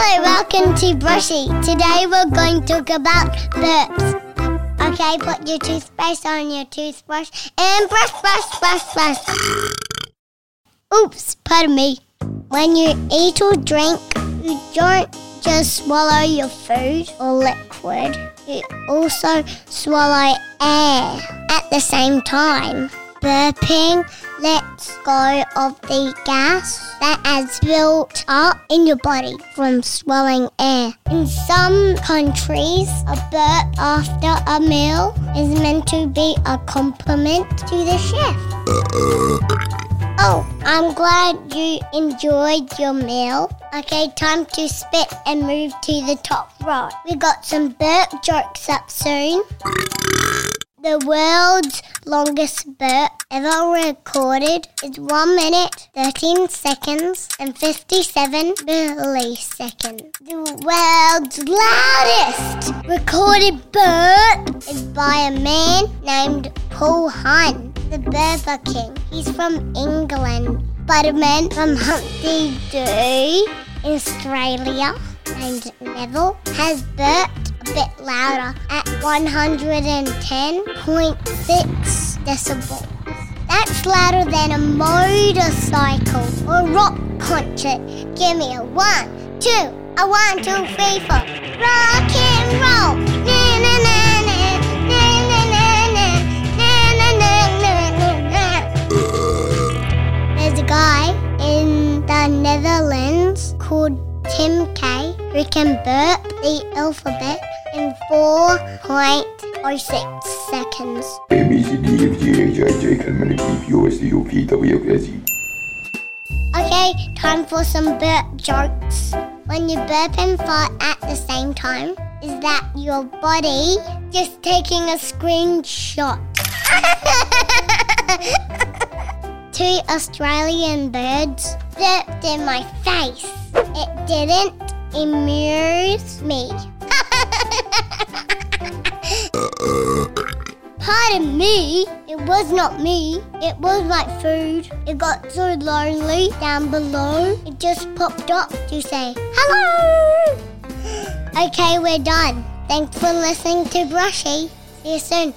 Hello, welcome to Brushy. Today we're going to talk about burps. Okay, put your toothpaste on your toothbrush and brush, brush, brush, brush. Oops, pardon me. When you eat or drink, you don't just swallow your food or liquid. You also swallow air at the same time. Burping lets go of the gas that has built up in your body from swallowing air. In some countries, a burp after a meal is meant to be a compliment to the chef. Oh, I'm glad you enjoyed your meal. Okay, time to spit and move to the top right. We got some burp jokes up soon. The world's longest burp ever recorded is 1 minute, 13 seconds, and 57 milliseconds. The world's loudest recorded burp is by a man named Paul Hunn, the Burper King. He's from England. But a man from Humpty Doo Australia named Neville has burped bit louder at 110.6 decibels. That's louder than a motorcycle or a rock concert. Give me a one, two, a one, two, three, four. Rock and roll. Na. Na, na, na, na. Na, na, na, na, na, na. There's a guy in the Netherlands called Tim K who can burp the alphabet in 4.06 seconds. A B C D F G H I J K L M N O P Q R S T U V W X Y Z. Okay, time for some burp jokes. When you burp and fart at the same time, is that your body just taking a screenshot? Two Australian birds burped in my face. It didn't amuse me. Pardon me, it was not me. It was my food. It got so lonely down below. It just popped up to say, hello. Okay, we're done. Thanks for listening to Brushy. See you soon.